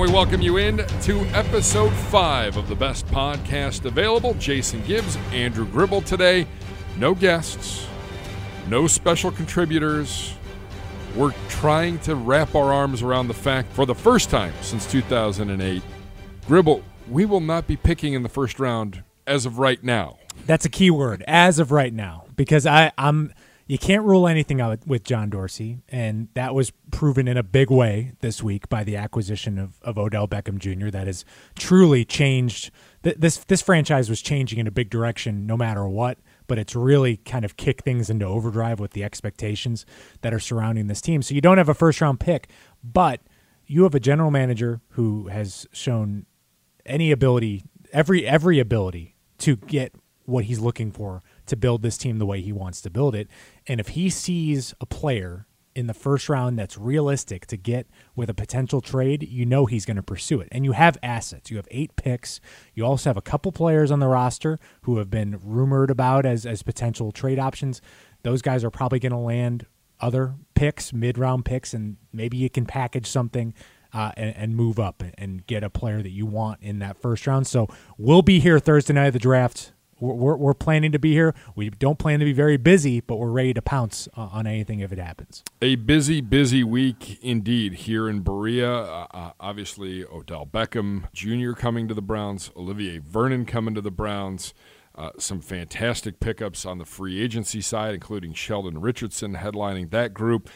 We welcome you in to episode five of the best podcast available. Jason Gibbs, Andrew Gribble today. No guests, no special contributors. We're trying to wrap our arms around the fact for the first time since 2008. Gribble, we will not be picking in the first round as of right now. That's a key word, as of right now, because I, I'm you can't rule anything out with John Dorsey, and that was proven in a big way this week by the acquisition of, of Odell Beckham Jr. That has truly changed. Th- this this franchise was changing in a big direction, no matter what. But it's really kind of kicked things into overdrive with the expectations that are surrounding this team. So you don't have a first round pick, but you have a general manager who has shown any ability, every every ability to get what he's looking for to build this team the way he wants to build it. And if he sees a player in the first round that's realistic to get with a potential trade, you know he's going to pursue it. And you have assets. You have eight picks. You also have a couple players on the roster who have been rumored about as, as potential trade options. Those guys are probably going to land other picks, mid round picks, and maybe you can package something uh, and, and, move up and get a player that you want in that first round. So we'll be here Thursday night of the draft we're, we're, planning to be here. We don't plan to be very busy, but we're ready to pounce on anything if it happens. A busy, busy week indeed here in Berea. Uh, uh, obviously, Odell Beckham Jr. coming to the Browns, Olivier Vernon coming to the Browns. Uh, some fantastic pickups on the free agency side, including Sheldon Richardson headlining that group.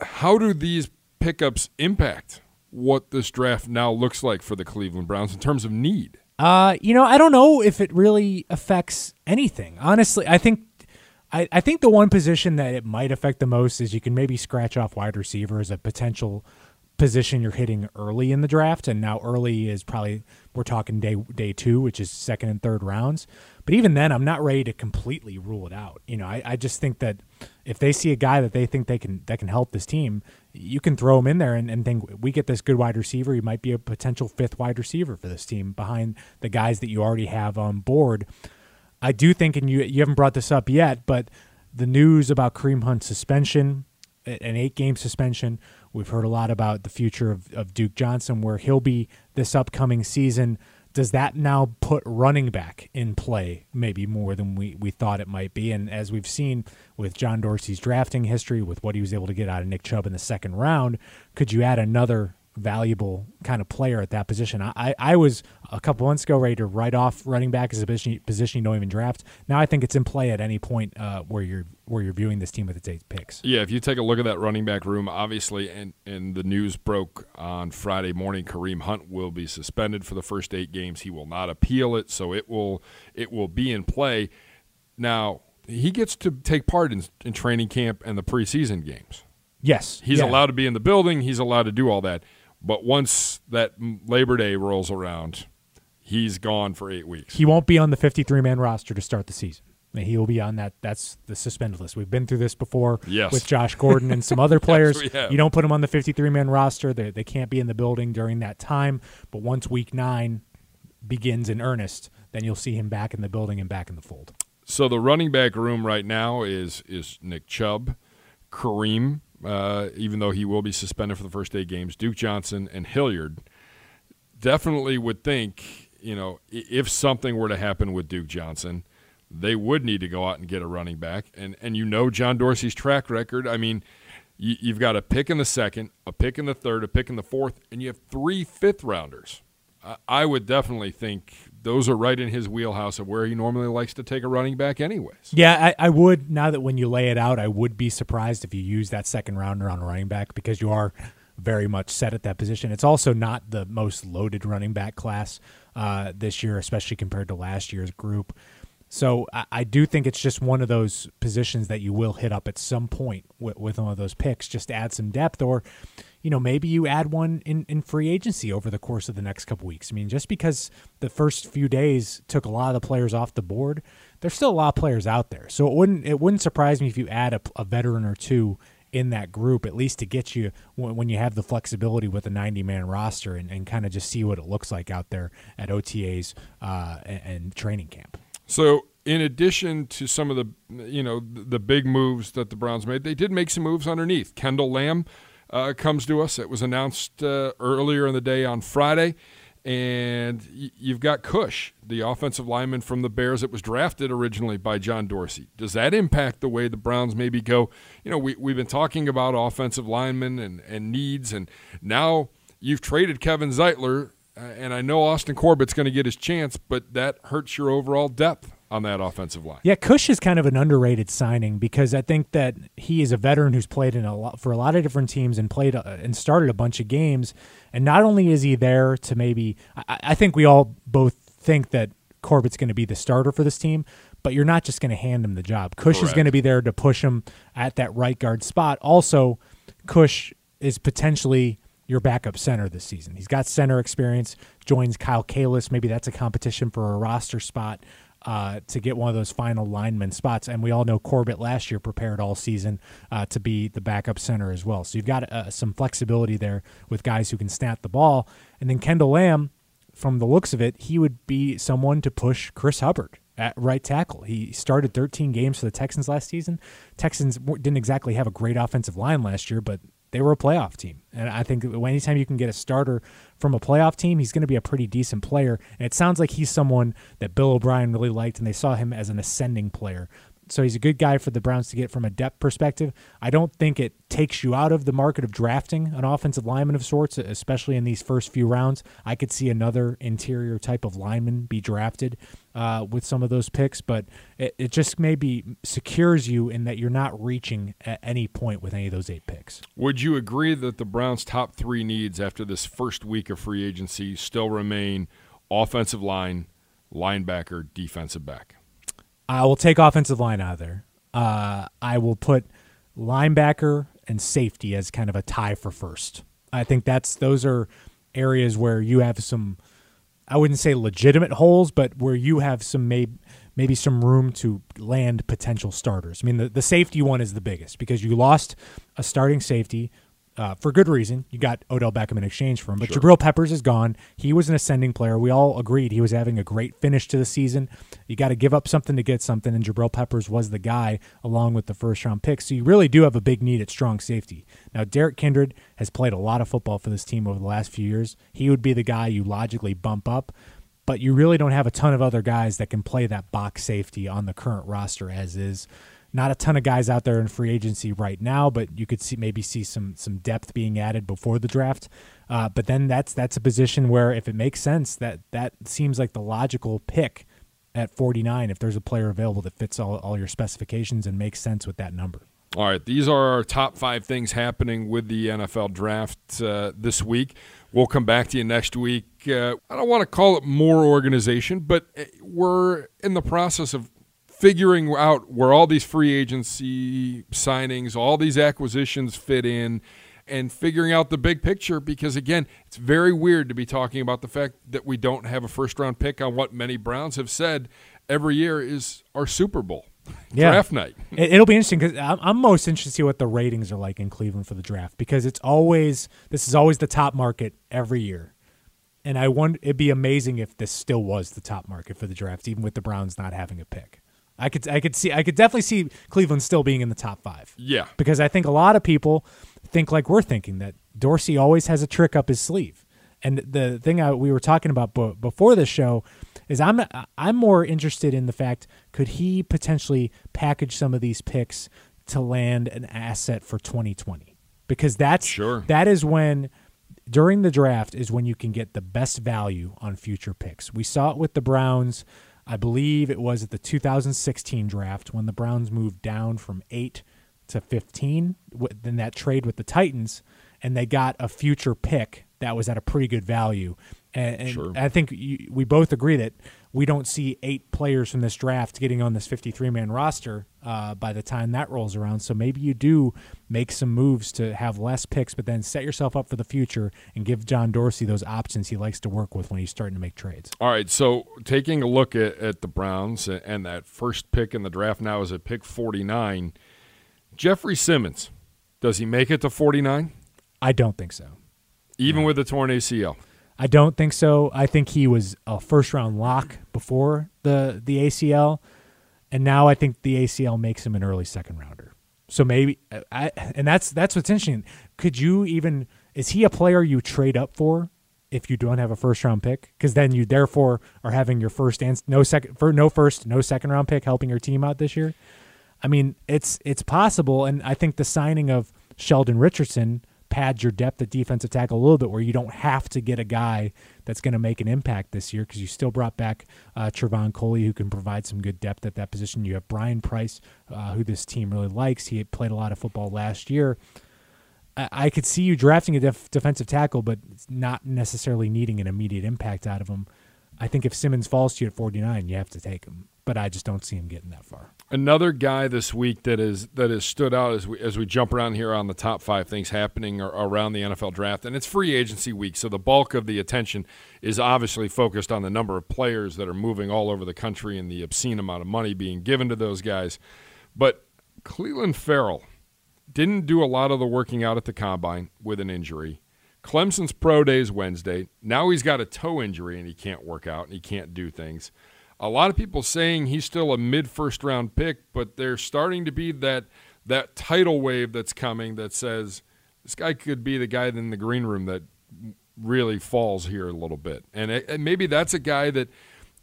How do these pickups impact what this draft now looks like for the Cleveland Browns in terms of need? Uh, you know, I don't know if it really affects anything. Honestly, I think I, I think the one position that it might affect the most is you can maybe scratch off wide receiver as a potential position you're hitting early in the draft, and now early is probably we're talking day day two, which is second and third rounds. But even then, I'm not ready to completely rule it out. You know, I, I just think that if they see a guy that they think they can that can help this team, you can throw him in there and, and think we get this good wide receiver. He might be a potential fifth wide receiver for this team behind the guys that you already have on board. I do think, and you you haven't brought this up yet, but the news about Kareem Hunt's suspension, an eight game suspension. We've heard a lot about the future of, of Duke Johnson, where he'll be this upcoming season does that now put running back in play maybe more than we, we thought it might be? And as we've seen with John Dorsey's drafting history, with what he was able to get out of Nick Chubb in the second round, could you add another valuable kind of player at that position. I, I was a couple months ago ready to write off running back as a position, position you don't even draft. Now I think it's in play at any point uh, where you're where you're viewing this team with its eight picks. Yeah, if you take a look at that running back room, obviously, and and the news broke on Friday morning, Kareem Hunt will be suspended for the first eight games. He will not appeal it, so it will it will be in play. Now he gets to take part in, in training camp and the preseason games. Yes, he's yeah. allowed to be in the building. He's allowed to do all that but once that Labor Day rolls around, he's gone for eight weeks. He won't be on the 53 man roster to start the season. He will be on that. That's the suspended list. We've been through this before yes. with Josh Gordon and some other players. yes, you don't put them on the 53 man roster. They, they can't be in the building during that time. But once week nine begins in earnest, then you'll see him back in the building and back in the fold. So the running back room right now is is Nick Chubb, Kareem, uh, even though he will be suspended for the first eight games. Duke Johnson and Hilliard definitely would think, you know, if something were to happen with Duke Johnson, they would need to go out and get a running back. And and you know John Dorsey's track record. I mean, you, you've got a pick in the second, a pick in the third, a pick in the fourth, and you have three fifth rounders. I would definitely think those are right in his wheelhouse of where he normally likes to take a running back, anyways. Yeah, I, I, would. Now that when you lay it out, I would be surprised if you use that second rounder on a running back because you are very much set at that position. It's also not the most loaded running back class uh, this year, especially compared to last year's group. So I, I, do think it's just one of those positions that you will hit up at some point with, with one of those picks, just to add some depth, or you know maybe you add one in, in free agency over the course of the next couple weeks. I mean, just because the first few days took a lot of the players off the board, there's still a lot of players out there. So it wouldn't it wouldn't surprise me if you add a, a veteran or two in that group at least to get you when you have the flexibility with a 90 man roster and, and kind of just see what it looks like out there at OTAs uh, and, and training camp. So, in addition to some of the you know the big moves that the Browns made, they did make some moves underneath. Kendall Lamb uh, comes to us. It was announced uh, earlier in the day on Friday. And you've got Kush, the offensive lineman from the Bears that was drafted originally by John Dorsey. Does that impact the way the Browns maybe go? You know, we, we've been talking about offensive linemen and, and needs, and now you've traded Kevin Zeitler, and I know Austin Corbett's going to get his chance, but that hurts your overall depth on that offensive line. Yeah, Kush is kind of an underrated signing because I think that he is a veteran who's played in a lot for a lot of different teams and played uh, and started a bunch of games. And not only is he there to maybe, I, I think we all both think that Corbett's going to be the starter for this team, but you're not just going to hand him the job. Kush Correct. is going to be there to push him at that right guard spot. Also, Kush is potentially your backup center this season. He's got center experience. Joins Kyle Kalis. Maybe that's a competition for a roster spot uh, to get one of those final lineman spots. And we all know Corbett last year prepared all season uh, to be the backup center as well. So you've got uh, some flexibility there with guys who can snap the ball. And then Kendall Lamb, from the looks of it, he would be someone to push Chris Hubbard at right tackle. He started 13 games for the Texans last season. Texans didn't exactly have a great offensive line last year, but they were a playoff team. And I think anytime you can get a starter from a playoff team, he's going to be a pretty decent player. And it sounds like he's someone that Bill O'Brien really liked, and they saw him as an ascending player. So he's a good guy for the Browns to get from a depth perspective. I don't think it takes you out of the market of drafting an offensive lineman of sorts, especially in these first few rounds. I could see another interior type of lineman be drafted uh, with some of those picks, but it, it just maybe secures you in that you're not reaching at any point with any of those eight picks. Would you agree that the Browns' top three needs after this first week of free agency still remain offensive line, linebacker, defensive back? I will take offensive line out there. Uh, I will put linebacker and safety as kind of a tie for first. I think that's those are areas where you have some I wouldn't say legitimate holes, but where you have some maybe maybe some room to land potential starters. I mean, the, the safety one is the biggest because you lost a starting safety uh, for good reason. You got Odell Beckham in exchange for him, but Sure. Jabril Peppers is gone. He was an ascending player. We all agreed he was having a great finish to the season. You got to give up something to get something, and Jabril Peppers was the guy along with the first round pick. So you really do have a big need at strong safety. Now, Derrick Kindred has played a lot of football for this team over the last few years. He would be the guy you logically bump up, but you really don't have a ton of other guys that can play that box safety on the current roster as is. Not a ton of guys out there in free agency right now, but you could see maybe see some some depth being added before the draft. Uh, but then that's that's a position where if it makes sense, that that seems like the logical pick at 49 if there's a player available that fits all, all your specifications and makes sense with that number. All right, these are our top five things happening with the NFL draft uh, this week. We'll come back to you next week. Uh, I don't want to call it more organization, but uh, we're in the process of figuring out where all these free agency signings, all these acquisitions fit in, and figuring out the big picture because, again, it's very weird to be talking about the fact that we don't have a first round pick on what many Browns have said every year is our Super Bowl. Yeah. Draft night. It, it'll be interesting because I'm, I'm most interested to see what the ratings are like in Cleveland for the draft because it's always this is always the top market every year, and I wonder it'd be amazing if this still was the top market for the draft, even with the Browns not having a pick. I could I could see I could definitely see Cleveland still being in the top five Yeah. because I think a lot of people think like we're thinking that Dorsey always has a trick up his sleeve. And the thing I, we were talking about b- before the show is I'm I'm more interested in the fact could he potentially package some of these picks to land an asset for 2020 because that's Sure. that is when during the draft is when you can get the best value on future picks. We saw it with the Browns. I believe it was at the 2016 draft when the Browns moved down from 8 to 15 w- in that trade with the Titans and they got a future pick that was at a pretty good value. And, and Sure. I think you, we both agree that we don't see eight players from this draft getting on this 53 man roster uh, by the time that rolls around. So maybe you do make some moves to have less picks, but then set yourself up for the future and give John Dorsey those options he likes to work with when he's starting to make trades. All right, so taking a look at, at the Browns and that first pick in the draft now is at pick 49. Jeffrey Simmons, does he make it to 49? I don't think so. Even with the torn ACL? I don't think so. I think he was a first round lock before the the ACL, and now I think the ACL makes him an early second rounder. So maybe I and that's that's what's interesting. Could you even is he a player you trade up for if you don't have a first round pick? Because then you therefore are having your first and no second for no first no second round pick helping your team out this year. I mean, it's it's possible, and I think the signing of Sheldon Richardson pads your depth at defensive tackle a little bit, where you don't have to get a guy that's going to make an impact this year because you still brought back uh, Trevon Coley, who can provide some good depth at that position. You have Brian Price, uh, who this team really likes. He played a lot of football last year. I, I could see you drafting a def- defensive tackle, but not necessarily needing an immediate impact out of him. I think if Simmons falls to you at 49, you have to take him, but I just don't see him getting that far. Another guy this week that is that has stood out as we as we jump around here on the top five things happening around the NFL draft, and it's free agency week, so the bulk of the attention is obviously focused on the number of players that are moving all over the country and the obscene amount of money being given to those guys. But Clelin Ferrell didn't do a lot of the working out at the combine with an injury. Clemson's pro day is Wednesday. Now he's got a toe injury and he can't work out and he can't do things a lot of people saying he's still a mid first round pick, but there's starting to be that that tidal wave that's coming that says this guy could be the guy in the green room that really falls here a little bit. And, and maybe that's a guy that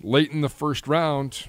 late in the first round,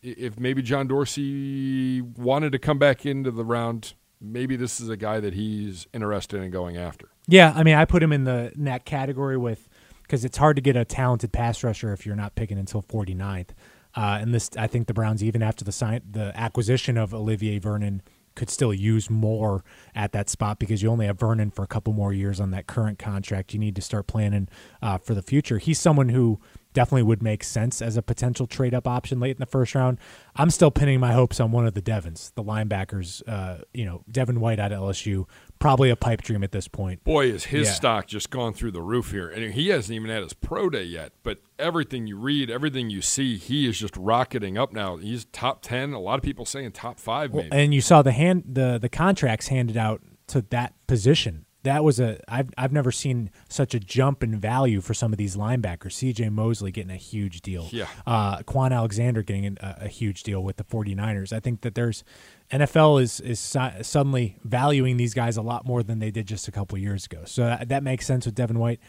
if maybe John Dorsey wanted to come back into the round, maybe this is a guy that he's interested in going after. Yeah, I mean, I put him in the in that category with because it's hard to get a talented pass rusher if you're not picking until 49th. Uh, and this, I think the Browns, even after the sign, the acquisition of Olivier Vernon, could still use more at that spot because you only have Vernon for a couple more years on that current contract. You need to start planning uh, for the future. He's someone who definitely would make sense as a potential trade up option late in the first round. I'm still pinning my hopes on one of the Devins, the linebackers. Uh, you know, Devin White out of LSU, probably a pipe dream at this point. Boy, is his yeah. stock just gone through the roof here, and he hasn't even had his pro day yet. But everything you read, everything you see, he is just rocketing up now. He's top ten. A lot of people saying top five, maybe. Well, and you saw the hand the the contracts handed out to that position that was a I've I've never seen such a jump in value for some of these linebackers. C.J. Mosley getting a huge deal. Yeah. Uh, Kwon Alexander getting a, a, huge deal with the 49ers. I think that there's NFL is is suddenly valuing these guys a lot more than they did just a couple years ago. So that, that makes sense with Devin White.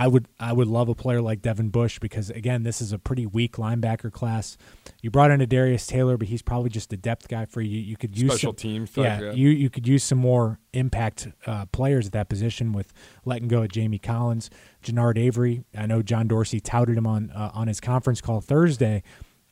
I would I would love a player like Devin Bush because again, this is a pretty weak linebacker class. You brought in Adarius Taylor, but he's probably just a depth guy for you. You could use special some, teams. Yeah, you you could use some more impact uh, players at that position with letting go of Jamie Collins, Genard Avery. I know John Dorsey touted him on uh, on his conference call Thursday.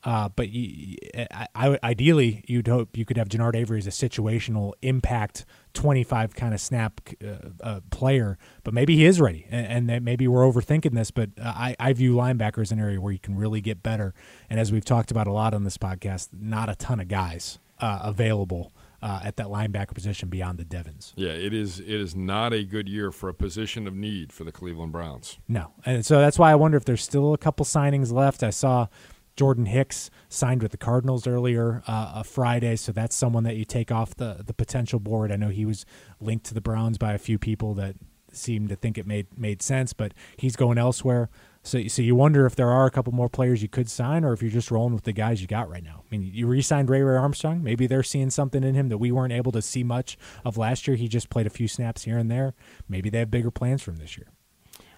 Uh, but you, I, I, ideally, you'd hope you could have Genard Avery as a situational impact, 25 kind of snap uh, uh, player. But maybe he is ready, and, and maybe we're overthinking this. But uh, I, I view linebacker as an area where you can really get better. And as we've talked about a lot on this podcast, not a ton of guys uh, available. Uh, at that linebacker position beyond the Devins. Yeah, it is. It is not a good year for a position of need for the Cleveland Browns. No, and so that's why I wonder if there's still a couple signings left. I saw Jordan Hicks signed with the Cardinals earlier uh, Friday, so that's someone that you take off the the potential board. I know he was linked to the Browns by a few people that seemed to think it made made sense, but he's going elsewhere. So, so you wonder if there are a couple more players you could sign, or if you're just rolling with the guys you got right now. I mean, you re-signed Ray Ray Armstrong. Maybe they're seeing something in him that we weren't able to see much of last year. He just played a few snaps here and there. Maybe they have bigger plans for him this year.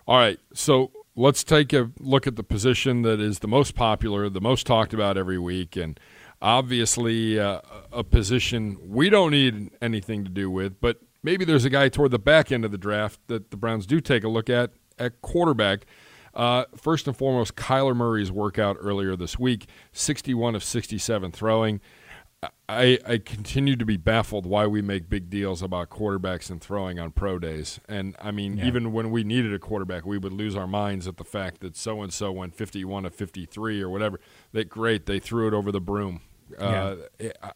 All right, so let's take a look at the position that is the most popular, the most talked about every week, and obviously uh, a position we don't need anything to do with, but maybe there's a guy toward the back end of the draft that the Browns do take a look at at quarterback. Uh, first and foremost, Kyler Murray's workout earlier this week, 61 of 67 throwing. I, I continue to be baffled why we make big deals about quarterbacks and throwing on pro days. And I mean, yeah. even when we needed a quarterback, we would lose our minds at the fact that so and so went 51 to 53 or whatever. That great, they threw it over the broom. Uh,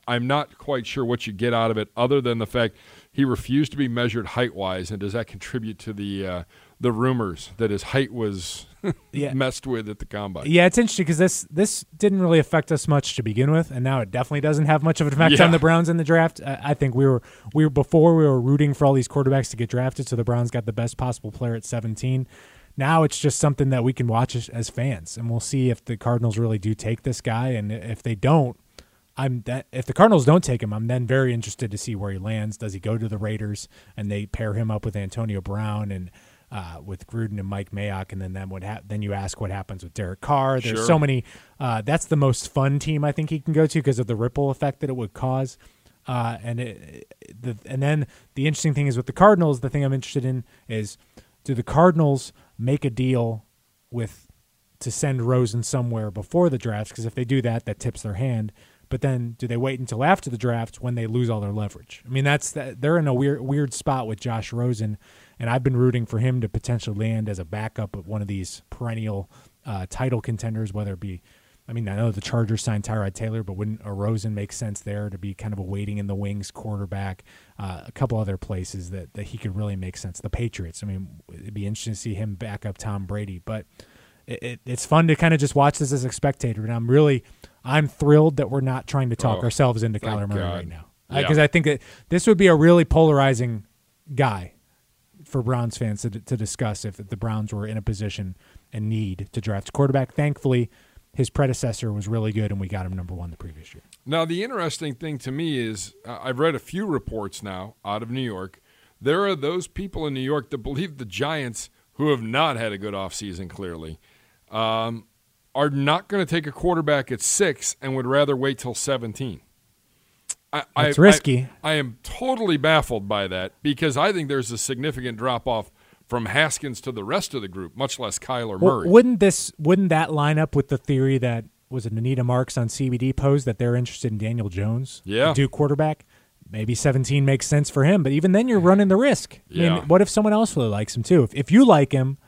I'm not quite sure what you get out of it, other than the fact he refused to be measured height wise. And does that contribute to the uh, the rumors that his height was yeah. messed with at the combine. Yeah, it's interesting because this this didn't really affect us much to begin with, and now it definitely doesn't have much of an effect yeah. on the Browns in the draft. I, I think we were we were before we were rooting for all these quarterbacks to get drafted, so the Browns got the best possible player at 17. Now it's just something that we can watch as, as fans, and we'll see if the Cardinals really do take this guy, and if they don't, I'm that if the Cardinals don't take him, I'm then very interested to see where he lands. Does he go to the Raiders and they pair him up with Antonio Brown and uh, with Gruden and Mike Mayock, and then then what hap- then you ask what happens with Derek Carr. There's Sure. so many. Uh, that's the most fun team I think he can go to because of the ripple effect that it would cause. Uh, and it, the and then the interesting thing is with the Cardinals. The thing I'm interested in is do the Cardinals make a deal with to send Rosen somewhere before the draft? Because if they do that, that tips their hand. But then, do they wait until after the draft when they lose all their leverage? I mean, that's that, they're in a weird weird spot with Josh Rosen, and I've been rooting for him to potentially land as a backup of one of these perennial uh, title contenders, whether it be. I mean, I know the Chargers signed Tyrod Taylor, but wouldn't a Rosen make sense there to be kind of a waiting in the wings quarterback? Uh, a couple other places that, that he could really make sense. The Patriots. I mean, it'd be interesting to see him back up Tom Brady, but it, it, it's fun to kind of just watch this as a spectator, and I'm really I'm thrilled that we're not trying to talk Oh, ourselves into Kyler Murray God. right now Yeah. because I think that this would be a really polarizing guy for Browns fans to, to discuss if the Browns were in a position and need to draft a quarterback. Thankfully, his predecessor was really good, and we got him number one the previous year. Now, the interesting thing to me is uh, I've read a few reports now out of New York. There are those people in New York that believe the Giants, who have not had a good offseason clearly, um, are not going to take a quarterback at six and would rather wait till 17. I, That's I- risky. I, I am totally baffled by that because I think there's a significant drop off from Haskins to the rest of the group, much less Kyler Well, Murray. wouldn't this wouldn't that line up with the theory that was it Anita Marks on CBD posed that they're interested in Daniel Jones, Yeah. Duke quarterback? Maybe 17 makes sense for him, but even then you're running the risk. I Yeah. mean, what if someone else really likes him too? If, if you like him,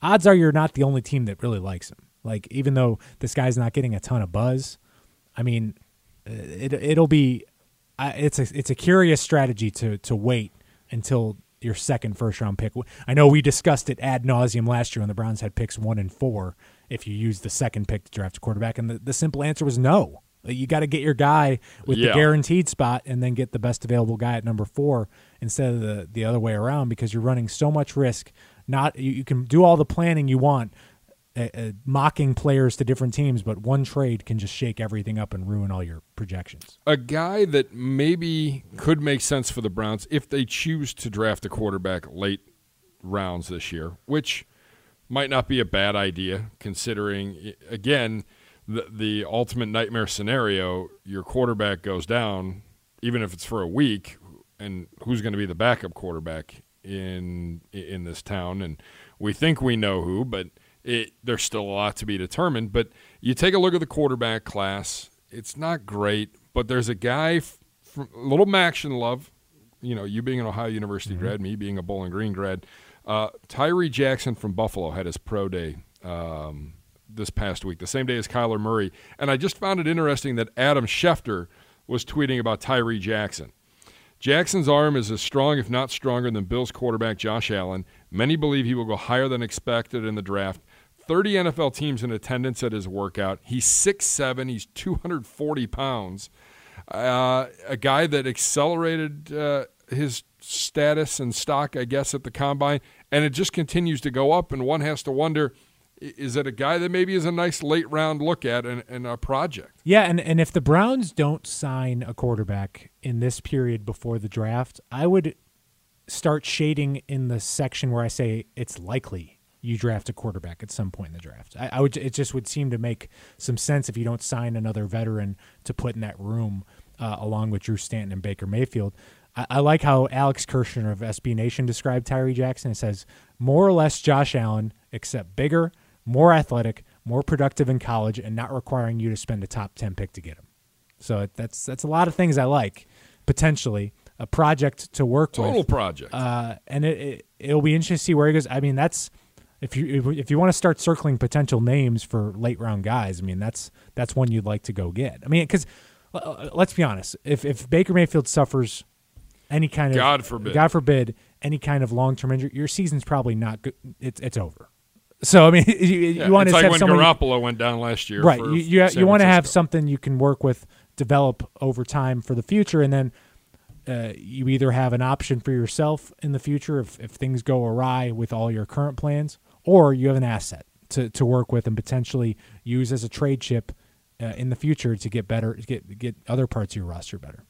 odds are you're not the only team that really likes him. Like even though this guy's not getting a ton of buzz, I mean, it it'll be I it's a it's a curious strategy to to wait until your second first round pick. I know we discussed it ad nauseum last year when the Browns had picks one and four. If you use the second pick to draft a quarterback, and the, the simple answer was no. You got to get your guy with Yeah. the guaranteed spot, and then get the best available guy at number four instead of the the other way around because you're running so much risk. Not you, you can do all the planning you want, uh, mocking players to different teams, but one trade can just shake everything up and ruin all your projections. a guy that maybe could make sense for the Browns if they choose to draft a quarterback late rounds this year, which might not be a bad idea considering again the the ultimate nightmare scenario, your quarterback goes down even if it's for a week and who's going to be the backup quarterback in in this town and we think we know who, but it, there's still a lot to be determined. But you take a look at the quarterback class; it's not great, but there's a guy, from, little MACtion love. You know, you being an Ohio University grad, me being a Bowling Green grad. Uh, Tyree Jackson from Buffalo had his pro day um, this past week, the same day as Kyler Murray, and I just found it interesting that Adam Schefter was tweeting about Tyree Jackson. Jackson's arm is as strong, if not stronger, than Bills quarterback Josh Allen. Many believe he will go higher than expected in the draft. 30 NFL teams in attendance at his workout. He's 6'7, he's 240 pounds. Uh, a guy that accelerated uh, his status and stock, I guess, at the combine, and it just continues to go up. And one has to wonder is it a guy that maybe is a nice late round look at and, and a project? Yeah, and, and if the Browns don't sign a quarterback in this period before the draft, I would start shading in the section where I say it's likely you draft a quarterback at some point in the draft. I, I would it just would seem to make some sense if you don't sign another veteran to put in that room uh, along with Drew Stanton and Baker Mayfield. I, I like how Alex Kirshner of SB Nation described Tyree Jackson. It says more or less Josh Allen, except bigger, more athletic, more productive in college, and not requiring you to spend a top ten pick to get him. So that's that's a lot of things I like potentially a project to work Total with. Total project. Uh, and it, it it'll be interesting to see where he goes. I mean, that's if you if, you want to start circling potential names for late round guys. I mean, that's that's one you'd like to go get. I mean, because let's be honest, if if Baker Mayfield suffers any kind of God forbid. God forbid any kind of long term injury, your season's probably not good. It's it's over. So I mean, you, Yeah, you want it's to like have when someone Garoppolo went down last year. right you you, you want to have something you can work with develop over time for the future and then uh, you either have an option for yourself in the future if, if things go awry with all your current plans or you have an asset to, to work with and potentially use as a trade chip uh, in the future to get better, get get other parts of your roster better.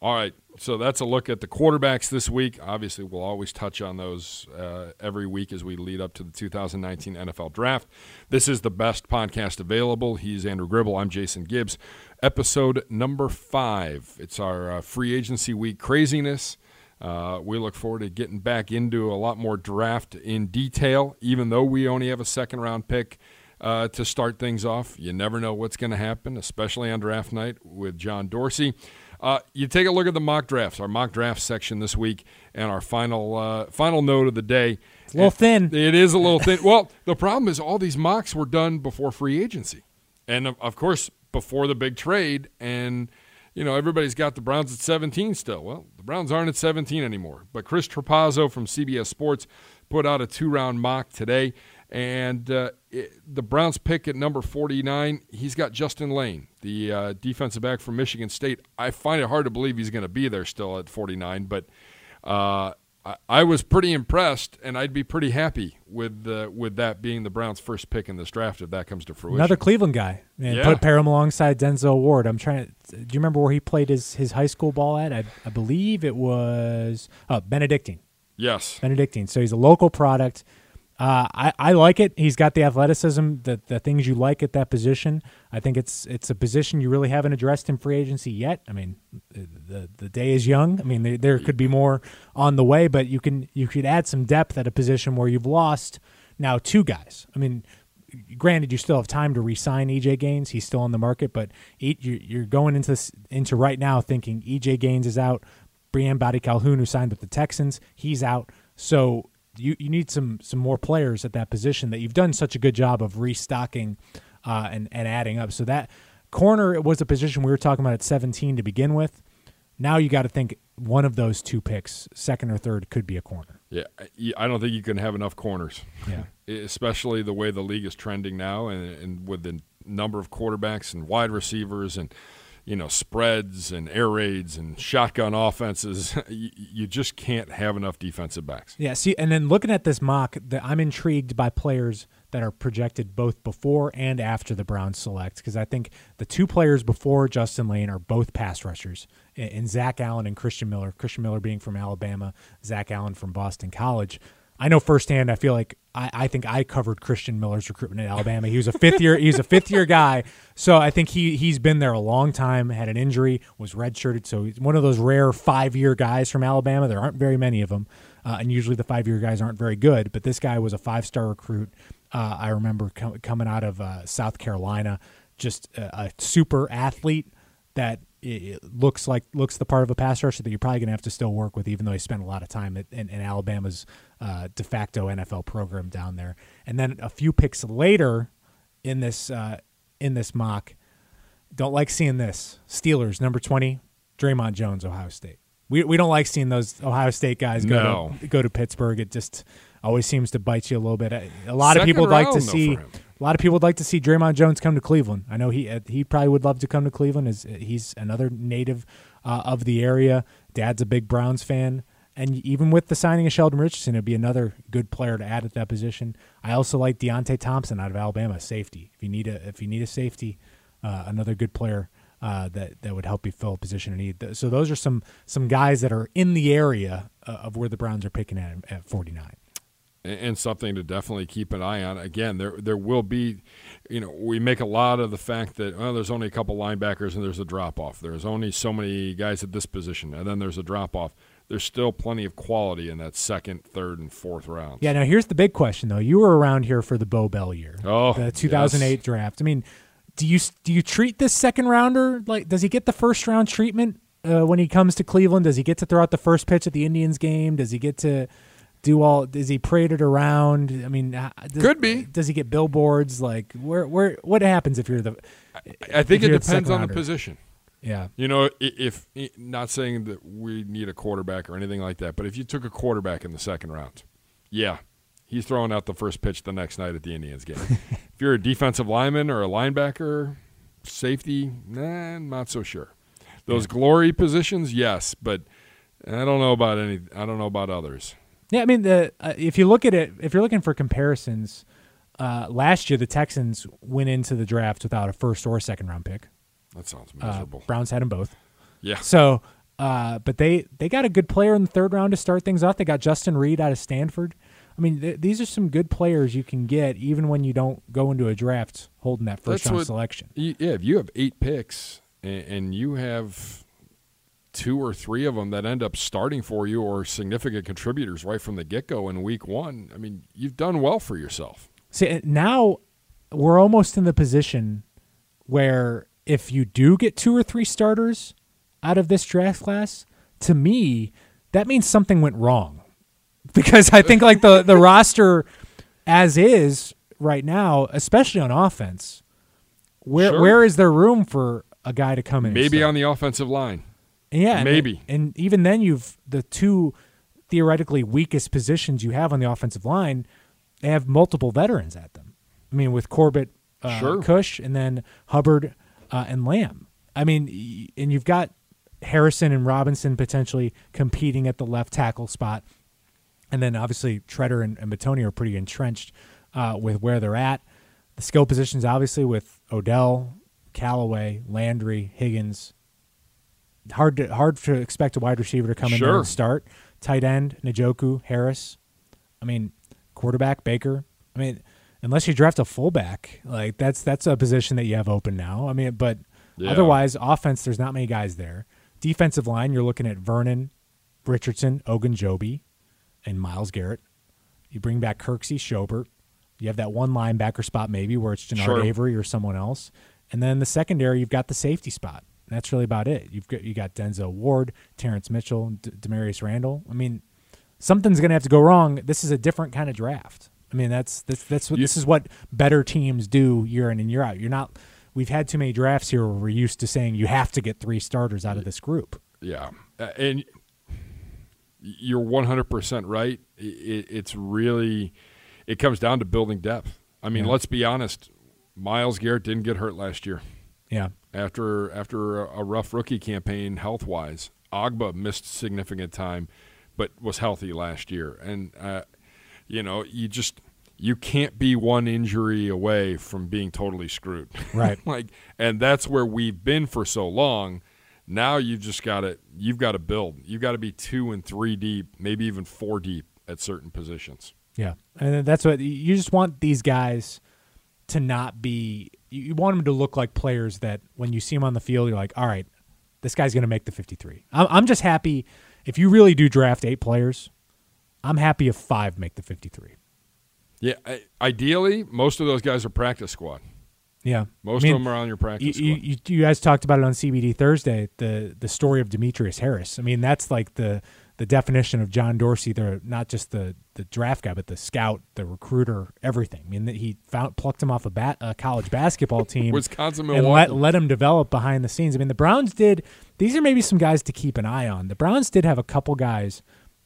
All right, so that's a look at the quarterbacks this week. Obviously, we'll always touch on those uh, every week as we lead up to the 2019 NFL Draft. This is the best podcast available. He's Andrew Gribble. I'm Jason Gibbs. Episode number five. It's our uh, free agency week craziness. Uh, we look forward to getting back into a lot more draft in detail, even though we only have a second round pick. Uh, to start things off, you never know what's going to happen, especially on draft night with John Dorsey. Uh, you take a look at the mock drafts, our mock draft section this week, and our final uh, final note of the day. It's a little thin. It is a little thin. Well, the problem is all these mocks were done before free agency, and of, of course before the big trade. And you know everybody's got the Browns at 17 still. Well, the Browns aren't at 17 anymore. But Chris Trapasso from CBS Sports put out a two round mock today. And uh, it, the Browns pick at number 49, he's got Justin Layne, the uh, defensive back from Michigan State. I find it hard to believe he's going to be there still at 49, but uh, I, I, was pretty impressed, and I'd be pretty happy with with that being the Browns' first pick in this draft if that comes to fruition. Another Cleveland guy, and yeah. put pair him alongside Denzel Ward. I'm trying. To, do you remember where he played his his high school ball at? I, I believe it was oh, Benedictine. Yes, Benedictine. So he's a local product. Uh, I, I like it. He's got the athleticism, the the things you like at that position. I think it's it's a position you really haven't addressed in free agency yet. I mean, the the day is young. I mean, there, there could be more on the way, but you can you could add some depth at a position where you've lost now two guys. I mean, granted, you still have time to re-sign EJ Gaines. He's still on the market, but you're going into this, into right now thinking EJ Gaines is out. Briean Boddy-Calhoun, who signed with the Texans, he's out. So you, you need some some more players at that position that you've done such a good job of restocking uh, and and adding up. So that corner was a position we were talking about at 17 to begin with. Now you got to think one of those two picks, second or third, could be a corner. Yeah, I don't think you can have enough corners. Yeah, especially the way the league is trending now, and, and with the number of quarterbacks and wide receivers and you know spreads and air raids and shotgun offenses. you, just can't have enough defensive backs. Yeah. See, and then looking at this mock, I'm intrigued by players that are projected both before and after the Browns select because I think the two players before Justin Layne are both pass rushers in Zach Allen and Christian Miller. Christian Miller being from Alabama, Zach Allen from Boston College. I know firsthand. I feel like I, I think I covered Christian Miller's recruitment at Alabama. He was a fifth year. He's a fifth year guy, so I think he he's been there a long time. Had an injury, was redshirted, so he's one of those rare five year guys from Alabama. There aren't very many of them, uh, and usually the five year guys aren't very good. But this guy was a five star recruit. Uh, I remember com- coming out of uh, South Carolina, just a, a super athlete that it looks like looks the part of a pass rusher that you're probably going to have to still work with, even though he spent a lot of time at, in, in Alabama's uh, de facto NFL program down there. And then a few picks later in this uh, in this mock, don't like seeing this Steelers number twenty, Dre'Mont Jones, Ohio State. We we don't like seeing those Ohio State guys go no. to, go to Pittsburgh. It just always seems to bite you a little bit. A lot Second of people would like to see a lot of people would like to see Dre'Mont Jones come to Cleveland. I know he uh, he probably would love to come to Cleveland. As he's another native uh, of the area. Dad's a big Browns fan, and even with the signing of Sheldon Richardson, it'd be another good player to add at that position. I also like Deionte Thompson out of Alabama, safety. If you need a if you need a safety, uh, another good player. Uh, that that would help you fill a position in need. So those are some some guys that are in the area uh, of where the Browns are picking at at 49 and something to definitely keep an eye on. Again, there there will be, you know, we make a lot of the fact that well, there's only a couple linebackers and there's a drop off. There's only so many guys at this position, and then there's a drop off. There's still plenty of quality in that second, third, and fourth round. Yeah. Now here's the big question, though. You were around here for the Beau Bell year, oh, the 2008 yes. draft. I mean, do you do you treat this second rounder like? Does he get the first round treatment? Uh, when he comes to Cleveland, does he get to throw out the first pitch at the Indians game? Does he get to do all is he paraded around i mean does, could be does he get billboards like where where what happens if you're the i, I think it depends on the position yeah you know if, if not saying that we need a quarterback or anything like that but if you took a quarterback in the second round yeah he's throwing out the first pitch the next night at the indians game if you're a defensive lineman or a linebacker safety nah not so sure those yeah. glory positions yes but i don't know about any i don't know about others yeah, I mean, the uh, if you look at it, if you're looking for comparisons, uh, last year the Texans went into the draft without a first or second round pick. That sounds Uh, miserable. Browns had them both. yeah. So, uh, but they they got a good player in the third round to start things off. They got Justin Reid out of Stanford. I mean, th- these are some good players you can get even when you don't go into a draft holding that first That's round what- selection. Yeah, if you have eight picks and, and you have two or three of them that end up starting for you or significant contributors right from the get go in week one, I mean, you've done well for yourself. See, uh, now we're almost in the position where if you do get two or three starters out of this draft class, to me, that means something went wrong. Because I think like the the roster as is right now, especially on offense, where Sure. where is there room for a guy to come in? Maybe on the offensive line. Yeah, and- Maybe. And, even then, you've the two theoretically weakest positions you have on the offensive line. They have multiple veterans at them. I mean, with Corbett, uh, Sure. Kush, and then Hubbard uh, and Lamb. I mean, and you've got Harrison and Robinson potentially competing at the left tackle spot, and then obviously Tretter and, and Bitonio are pretty entrenched uh, with where they're at. The skill positions, obviously, with Odell, Callaway, Landry, Higgins, hard to hard to expect a wide receiver to come in there and start. Tight end, Njoku, Harris. I mean, quarterback, Baker. I mean, unless you draft a fullback, like that's that's a position that you have open now. I mean, but Yeah. otherwise, offense, there's not many guys there. Defensive line, you're looking at Vernon, Richardson, Ogunjobi, and Myles Garrett. You bring back Kirksey, Schobert. You have that one linebacker spot maybe where it's Genard Sure. Avery or someone else, and then the secondary you've got the safety spot. And that's really about it. You've got you got Denzel Ward, Terrance Mitchell, D- Damarious Randall. I mean, something's going to have to go wrong. This is a different kind of draft. I mean, that's that's that's what You- this is what better teams do year in and year out. You're not. We've had too many drafts here where we're used to saying you have to get three starters out of this group. Yeah, Uh, and you're 100% right. It, it's really, it comes down to building depth. I mean, Yeah. let's be honest. Myles Garrett didn't get hurt last year Yeah, after after a, a rough rookie campaign health wise. Ogbah missed significant time, but was healthy last year. And uh, you know, you just you can't be one injury away from being totally screwed. Right. like, and that's where we've been for so long. Now you've just got to you've got to build. You've got to be two and three deep, maybe even four deep at certain positions. Yeah, and that's what you just want these guys to not be. You want them to look like players that when you see them on the field, you're like, all right, this guy's going to make the 53. I'm, I'm just happy if you really do draft eight players. I'm happy if five make the 53. Yeah, I, ideally, most of those guys are practice squad. Yeah, Most I mean, of them are on your practice you, squad. you, you guys talked about it on CBD Thursday. The the story of Demetrius Harris. I mean, that's like the the definition of John Dorsey. They're not just the the draft guy, but the scout, the recruiter, everything. I mean, that he found plucked him off a, bat, a college basketball team, Wisconsin, and let let him develop behind the scenes. I mean, the Browns did. These are maybe some guys to keep an eye on. The Browns did have a couple guys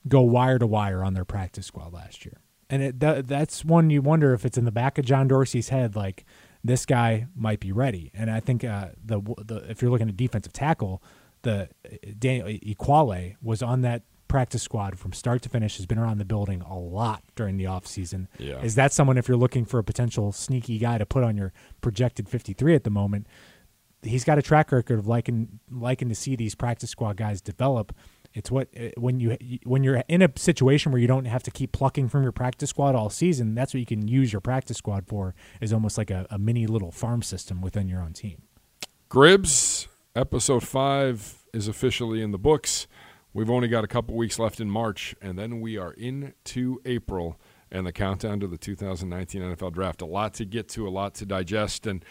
go wire to wire on their practice squad last year, and it, that, that's one you wonder if it's in the back of John Dorsey's head, like this guy might be ready. And I think uh, the the if you're looking at defensive tackle, the uh, Daniel Ekuale was on that practice squad from start to finish has been around the building a lot during the offseason. Yeah. Is that someone if you're looking for a potential sneaky guy to put on your projected 53 at the moment? He's got a track record of liking liking to see these practice squad guys develop. It's what uh, when you when you're in a situation where you don't have to keep plucking from your practice squad all season. That's what you can use your practice squad for. Is almost like a, a mini little farm system within your own team. Gribs, episode five is officially in the books. We've only got a couple weeks left in March, and then we are into April and the countdown to the 2019 NFL Draft. A lot to get to, a lot to digest, and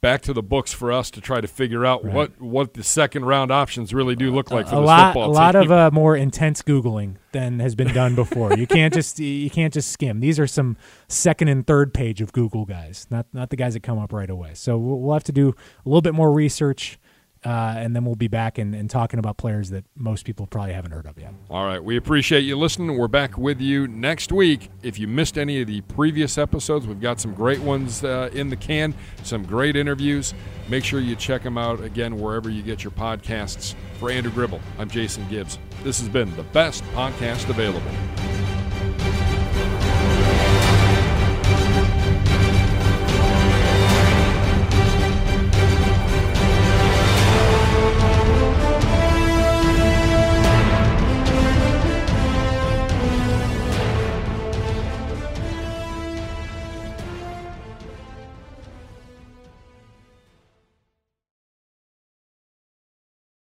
back to the books for us to try to figure out Right. what what the second round options really do look like for a lot, football team. a lot of uh, more intense googling than has been done before. you can't just you can't just skim. These are some second and third page of Google guys, not not the guys that come up right away. So we'll have to do a little bit more research, uh, and then we'll be back and, and talking about players that most people probably haven't heard of yet. All right. We appreciate you listening. We're back with you next week. If you missed any of the previous episodes, we've got some great ones uh, in the can, some great interviews. Make sure you check them out again wherever you get your podcasts. For Andrew Gribble, I'm Jason Gibbs. This has been the best podcast available.